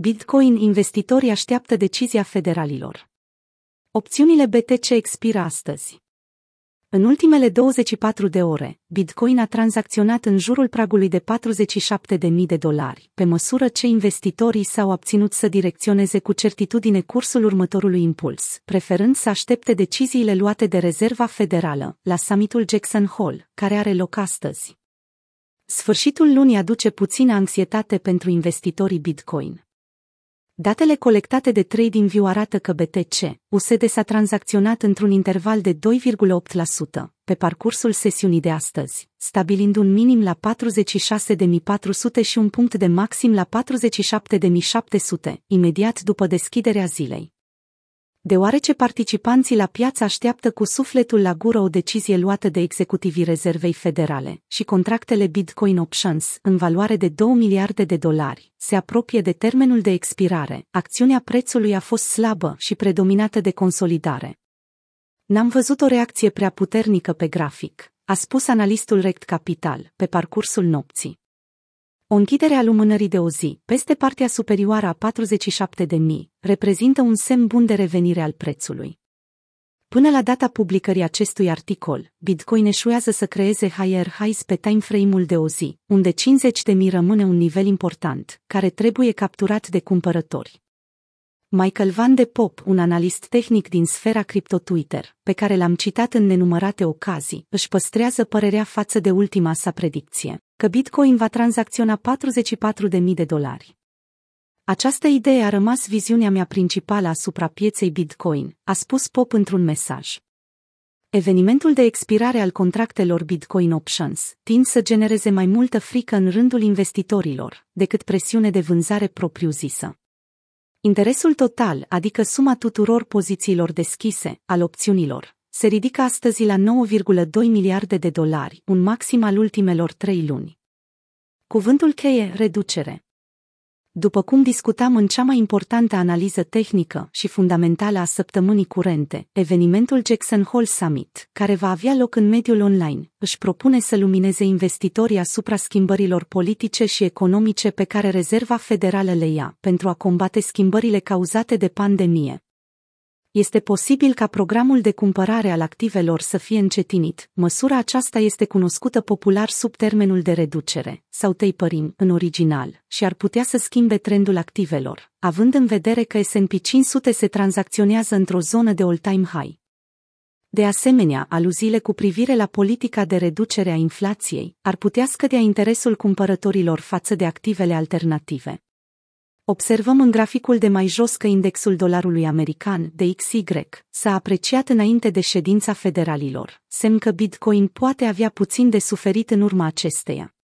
Bitcoin investitorii așteaptă decizia federalilor. Opțiunile BTC expiră astăzi. În ultimele 24 de ore, Bitcoin a tranzacționat în jurul pragului de 47.000 de dolari, pe măsură ce investitorii s-au abținut să direcționeze cu certitudine cursul următorului impuls, preferând să aștepte deciziile luate de Rezerva Federală la summitul Jackson Hole, care are loc astăzi. Sfârșitul lunii aduce puțină anxietate pentru investitorii Bitcoin. Datele colectate de TradingView arată că BTC, USD s-a tranzacționat într-un interval de 2,8% pe parcursul sesiunii de astăzi, stabilind un minim la 46.400 și un punct de maxim la 47.700, imediat după deschiderea zilei deoarece participanții la piață așteaptă cu sufletul la gură o decizie luată de executivii Rezervei Federale și contractele Bitcoin Options, în valoare de 2 miliarde de dolari, se apropie de termenul de expirare, acțiunea prețului a fost slabă și predominată de consolidare. N-am văzut o reacție prea puternică pe grafic, a spus analistul Rect Capital, pe parcursul nopții. O închidere a lumânării de o zi, peste partea superioară a 47.000, reprezintă un semn bun de revenire al prețului. Până la data publicării acestui articol, Bitcoin eșuează să creeze higher highs pe timeframe-ul de o zi, unde 50.000 rămâne un nivel important, care trebuie capturat de cumpărători. Michael Van de Pop, un analist tehnic din sfera cripto Twitter, pe care l-am citat în nenumărate ocazii, își păstrează părerea față de ultima sa predicție, că Bitcoin va tranzacționa 44.000 de dolari. Această idee a rămas viziunea mea principală asupra pieței Bitcoin, a spus Pop într-un mesaj. Evenimentul de expirare al contractelor Bitcoin Options tind să genereze mai multă frică în rândul investitorilor decât presiune de vânzare propriu-zisă. Interesul total, adică suma tuturor pozițiilor deschise, al opțiunilor, se ridică astăzi la 9,2 miliarde de dolari, un maxim al ultimelor trei luni. Cuvântul cheie, reducere. După cum discutam în cea mai importantă analiză tehnică și fundamentală a săptămânii curente, evenimentul Jackson Hole Summit, care va avea loc în mediul online, își propune să lumineze investitorii asupra schimbărilor politice și economice pe care Rezerva Federală le ia pentru a combate schimbările cauzate de pandemie, este posibil ca programul de cumpărare al activelor să fie încetinit. Măsura aceasta este cunoscută popular sub termenul de reducere, sau tapering în original, și ar putea să schimbe trendul activelor, având în vedere că S&P 500 se tranzacționează într-o zonă de all-time high. De asemenea, aluziile cu privire la politica de reducere a inflației ar putea scădea interesul cumpărătorilor față de activele alternative. Observăm în graficul de mai jos că indexul dolarului american, DXY, s-a apreciat înainte de ședința federalilor, semn că Bitcoin poate avea puțin de suferit în urma acesteia.